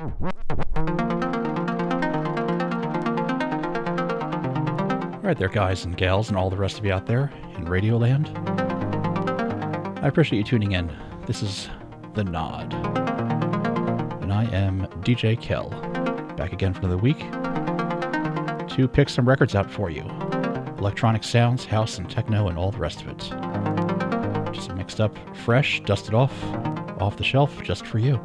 All right, there, guys and gals, and all the rest of you out there in Radioland. I appreciate you tuning in. This is The Nod. And I am DJ Kel, back again for another week to pick some records out for you electronic sounds, house, and techno, and all the rest of it. Just mixed up, fresh, dusted off, off the shelf, just for you.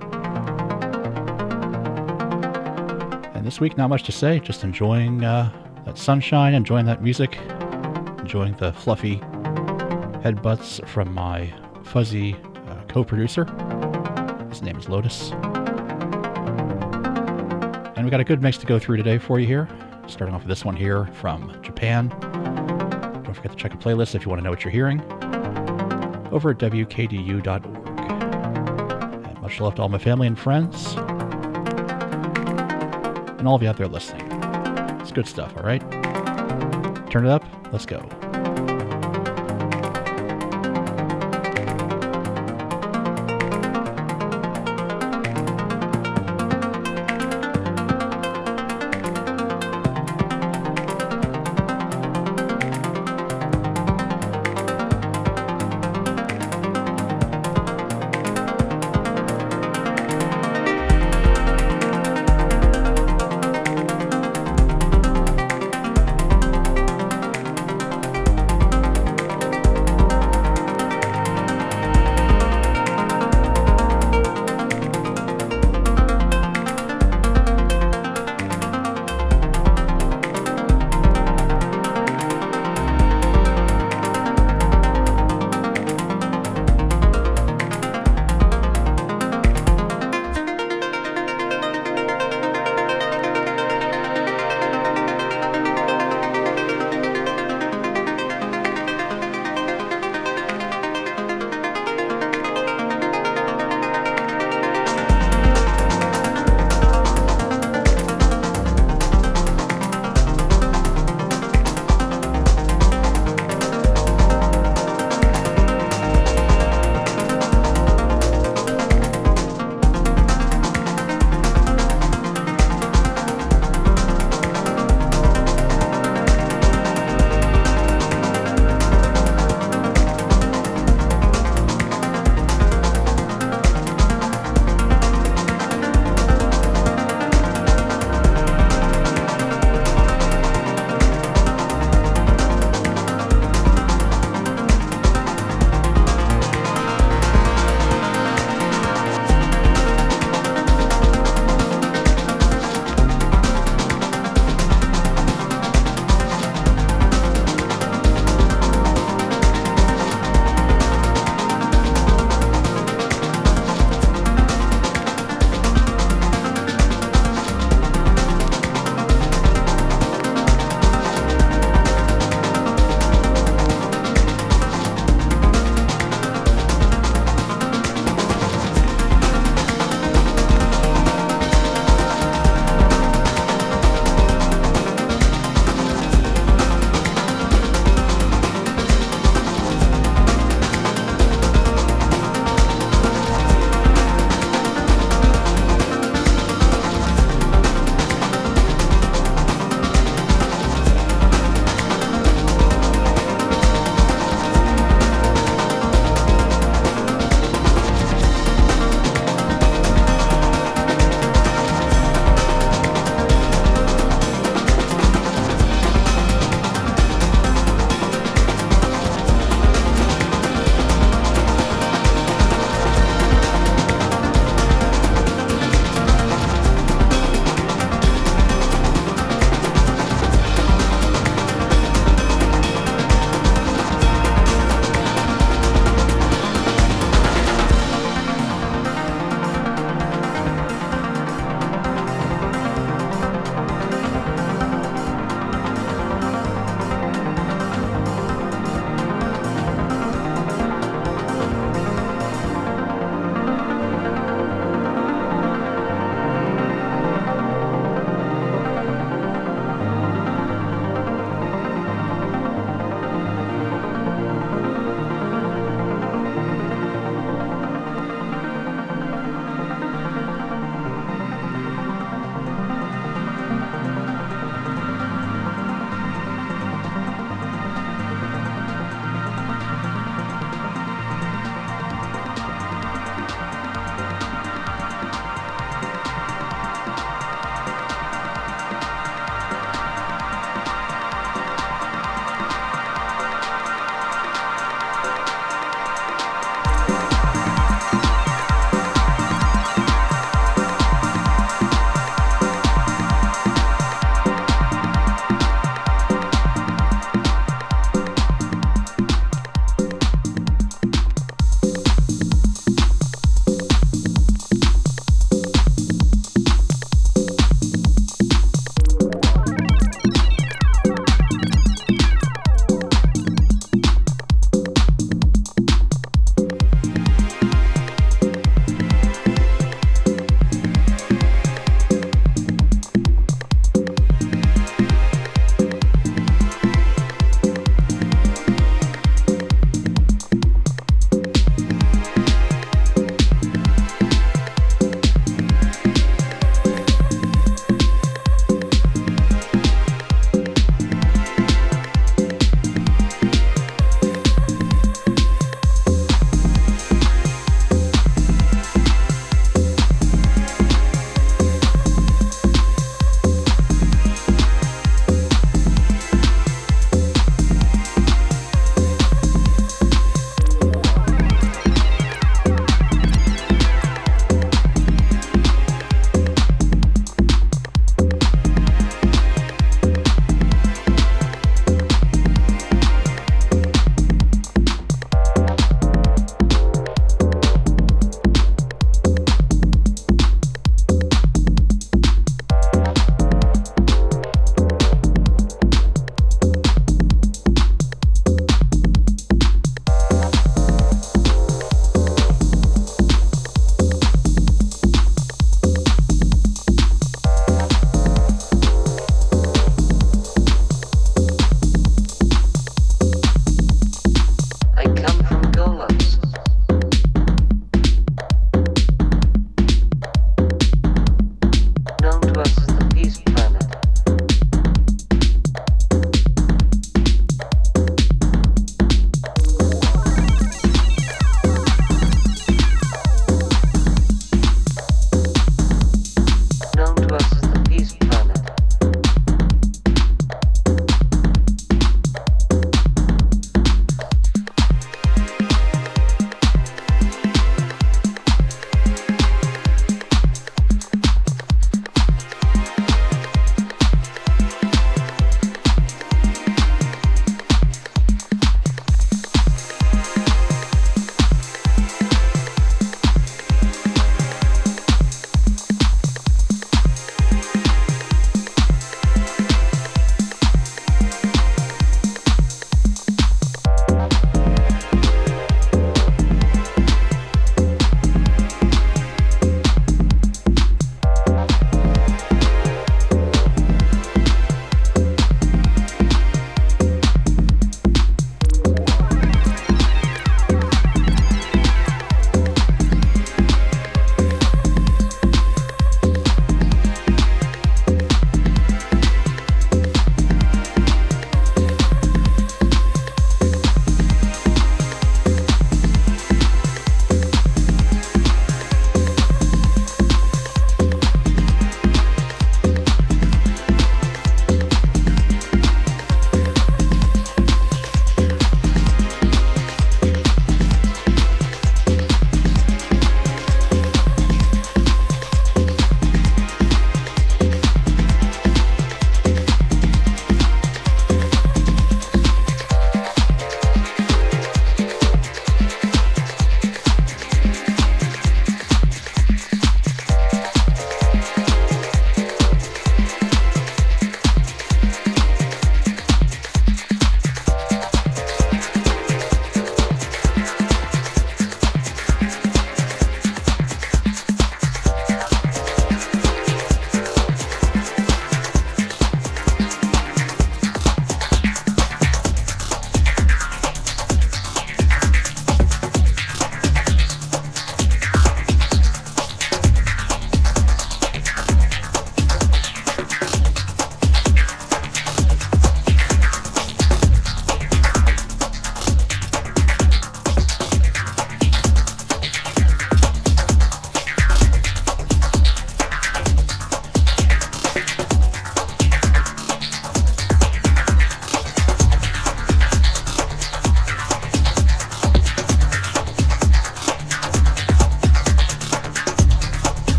This week, not much to say, just enjoying uh, that sunshine, enjoying that music, enjoying the fluffy headbutts from my fuzzy uh, co producer. His name is Lotus. And we got a good mix to go through today for you here. Starting off with this one here from Japan. Don't forget to check a playlist if you want to know what you're hearing over at wkdu.org. And much love to all my family and friends and all of you out there listening. It's good stuff, all right? Turn it up. Let's go.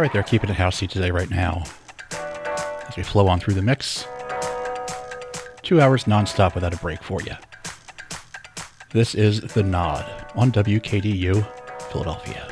All right, they're keeping it housey today, right now. As we flow on through the mix, two hours nonstop without a break for you. This is The Nod on WKDU, Philadelphia.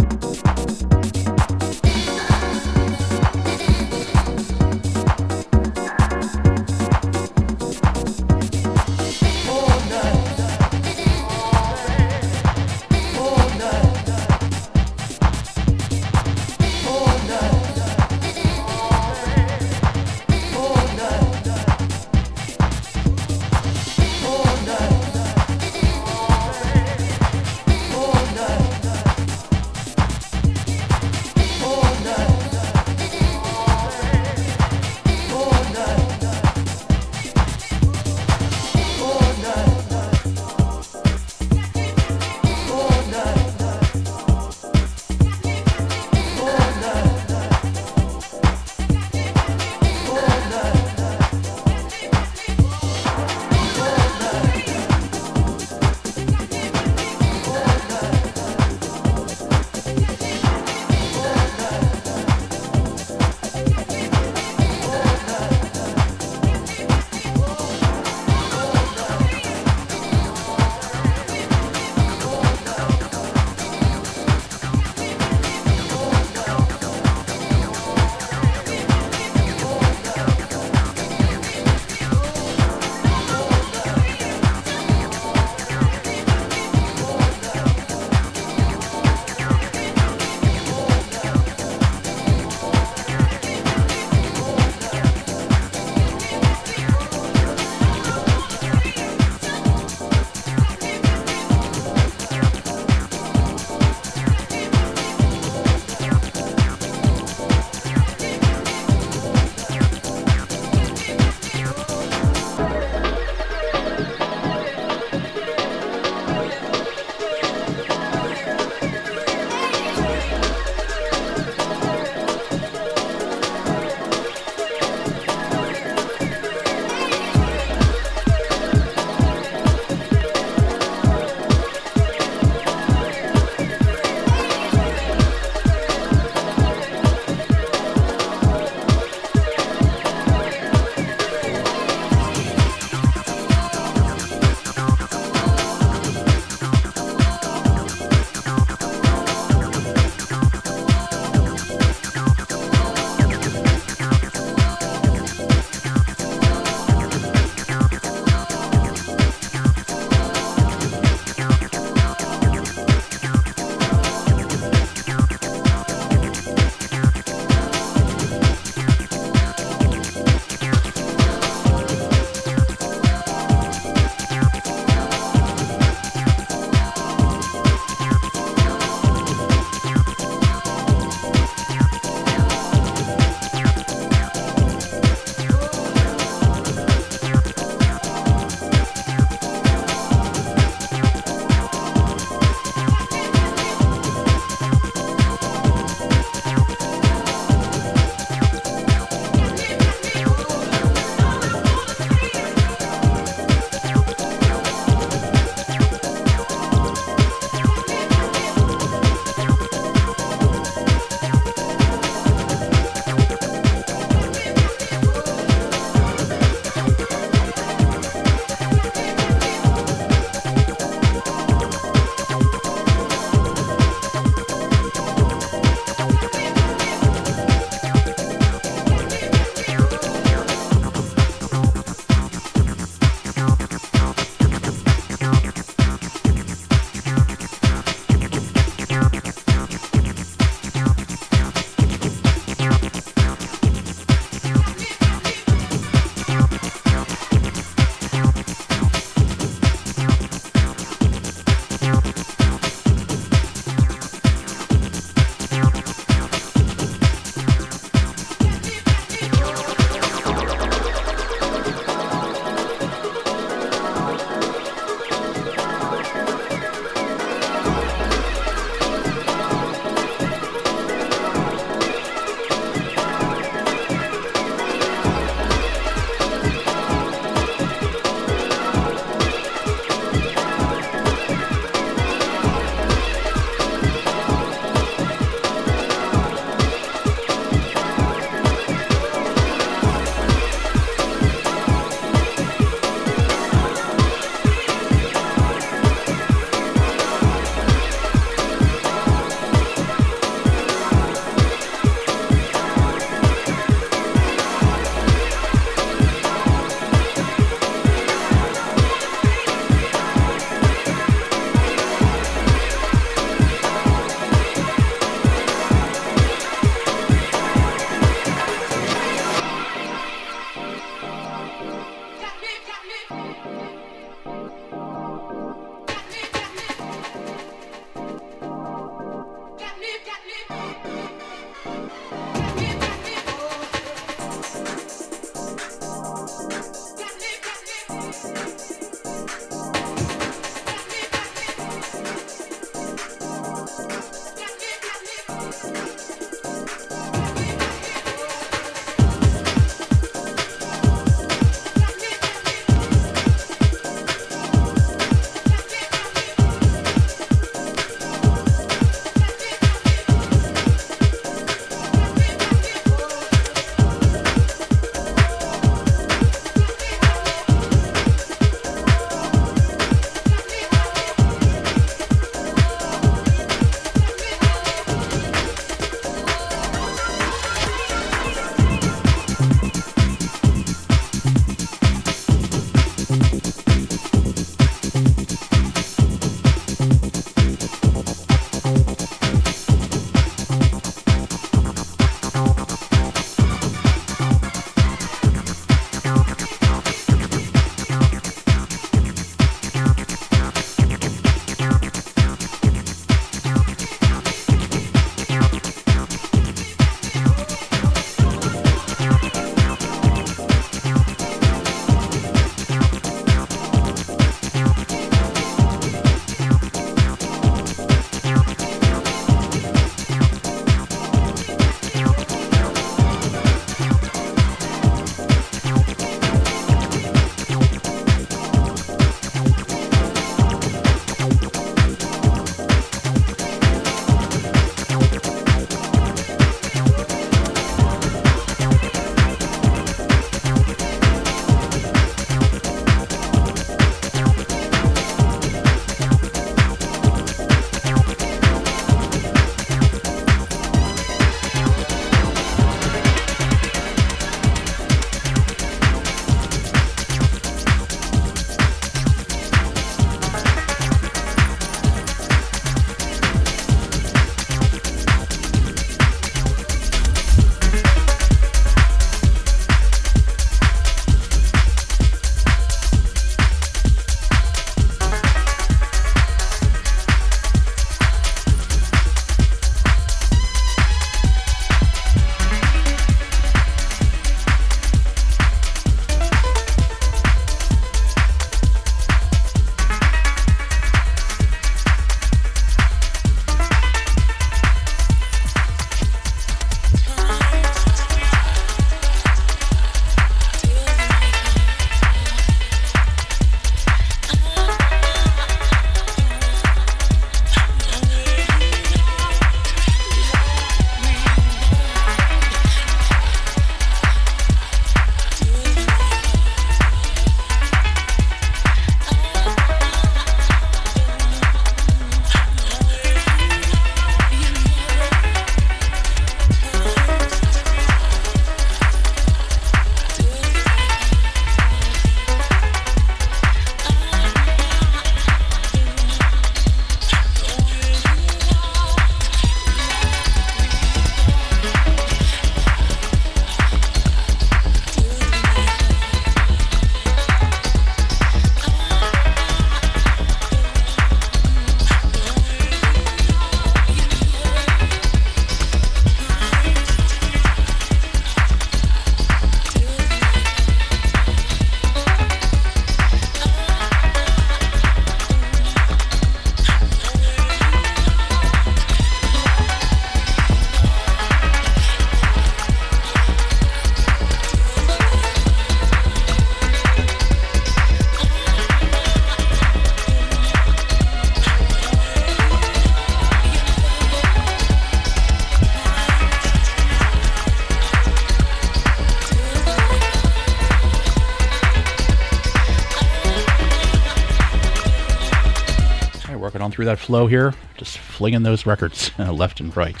Through that flow here, just flinging those records left and right.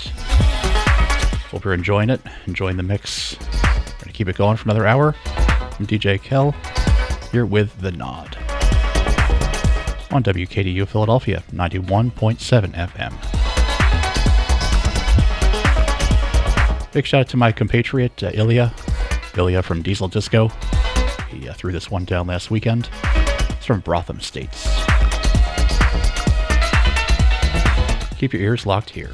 Hope you're enjoying it, enjoying the mix. Going to keep it going for another hour. I'm DJ Kel, here with The Nod on WKDU Philadelphia, 91.7 FM. Big shout out to my compatriot, uh, Ilya. Ilya from Diesel Disco. He uh, threw this one down last weekend. It's from Brotham States. Keep your ears locked here.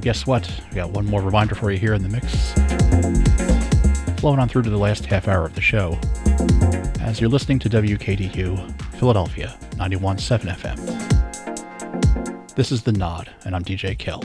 guess what? We got one more reminder for you here in the mix. Flowing on through to the last half hour of the show. As you're listening to WKDU Philadelphia 91.7 FM. This is The Nod, and I'm DJ Kel.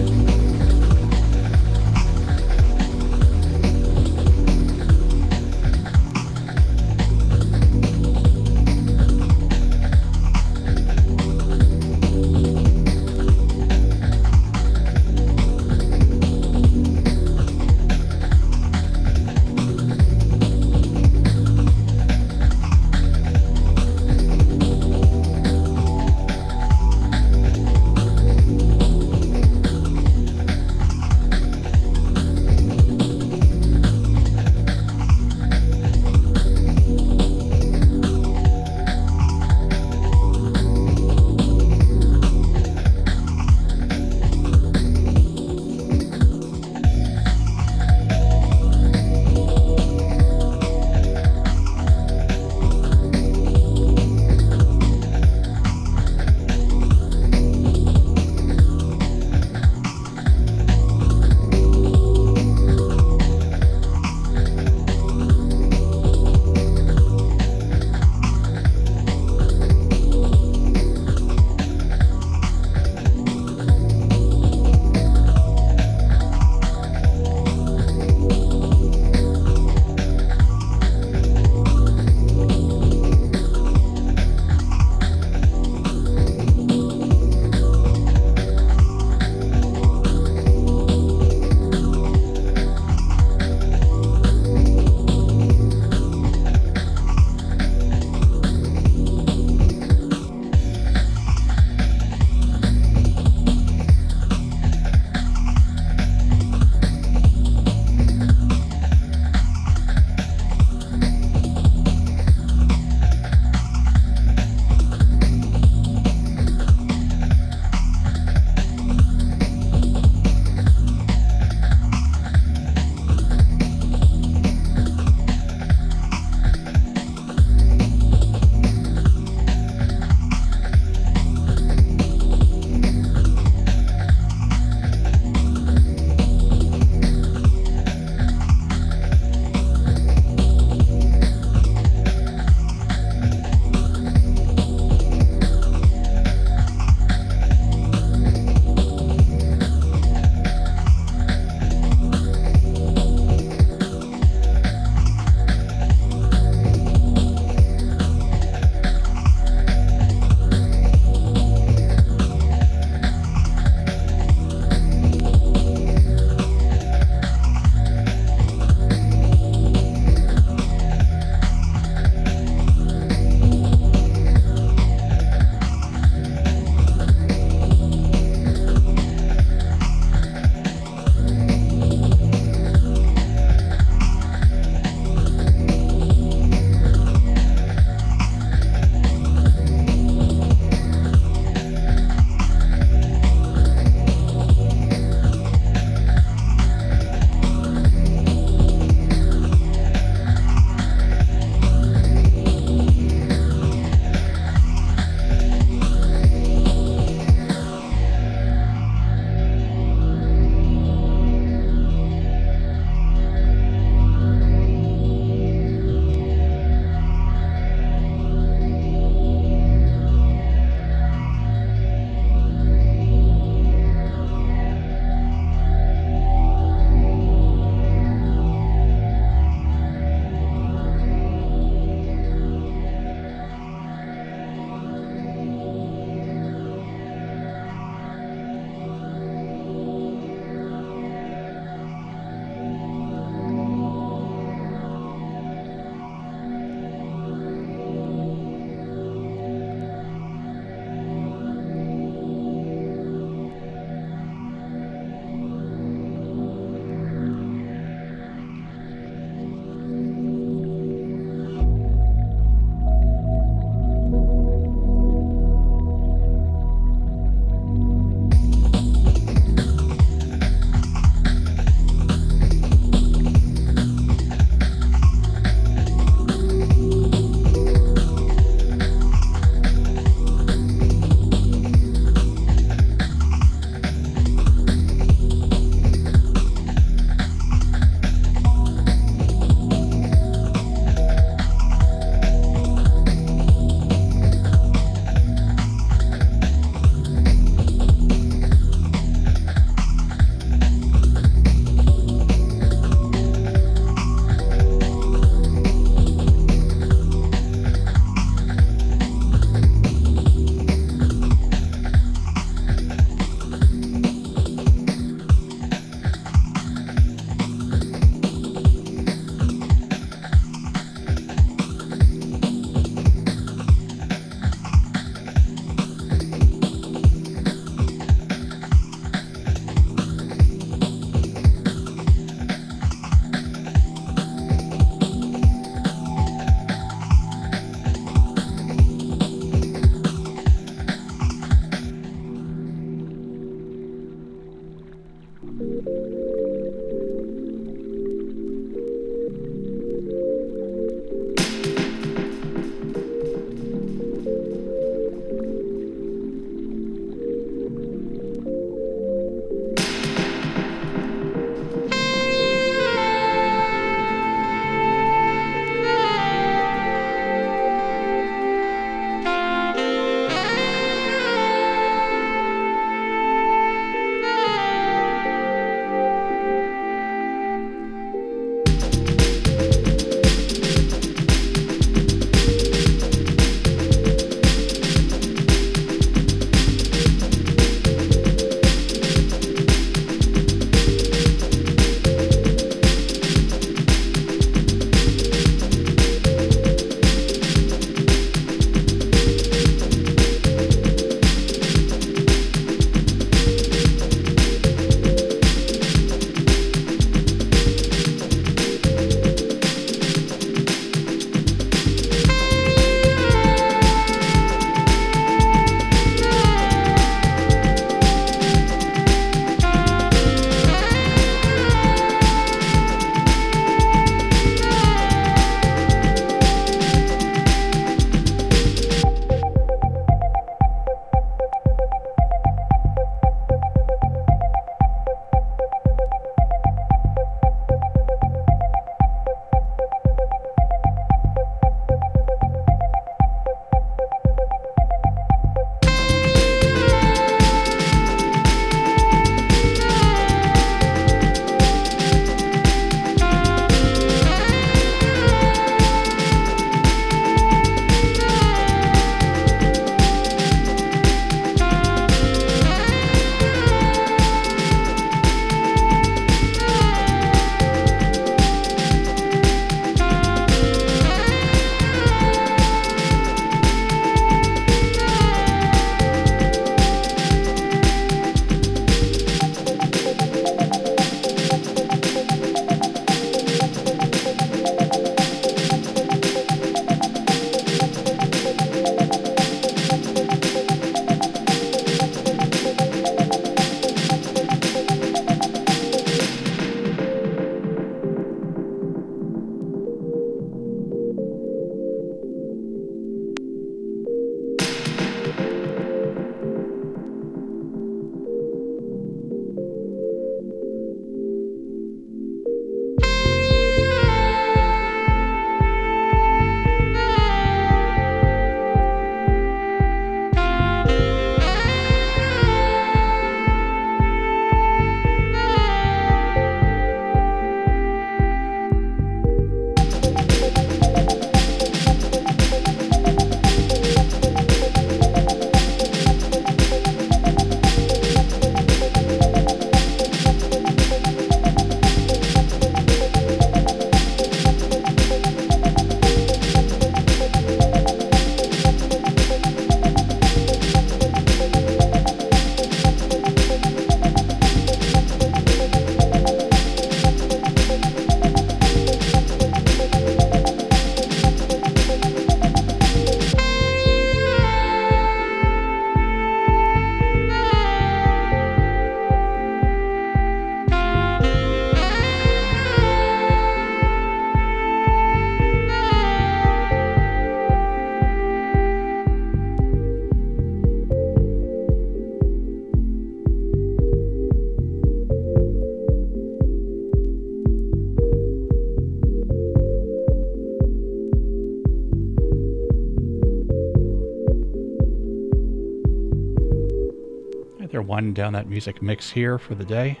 Down that music mix here for the day.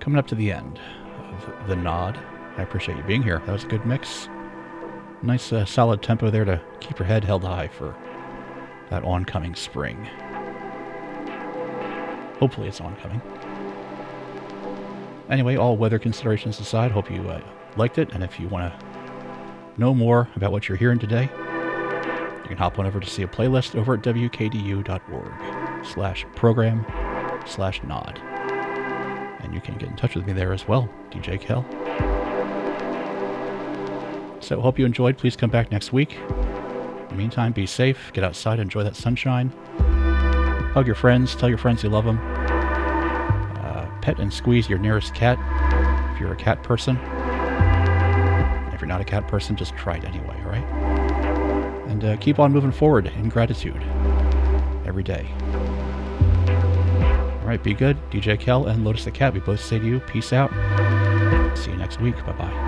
Coming up to the end of The Nod. I appreciate you being here. That was a good mix. Nice uh, solid tempo there to keep your head held high for that oncoming spring. Hopefully it's oncoming. Anyway, all weather considerations aside, hope you uh, liked it. And if you want to know more about what you're hearing today, can hop on over to see a playlist over at wkdu.org slash program slash nod. And you can get in touch with me there as well, DJ Kel. So hope you enjoyed. Please come back next week. In the meantime, be safe, get outside, enjoy that sunshine. Hug your friends, tell your friends you love them. Uh, pet and squeeze your nearest cat if you're a cat person. If you're not a cat person, just try it anyway, all right? And uh, keep on moving forward in gratitude every day. All right, be good. DJ Kel and Lotus the Cat, we both say to you, peace out. See you next week. Bye bye.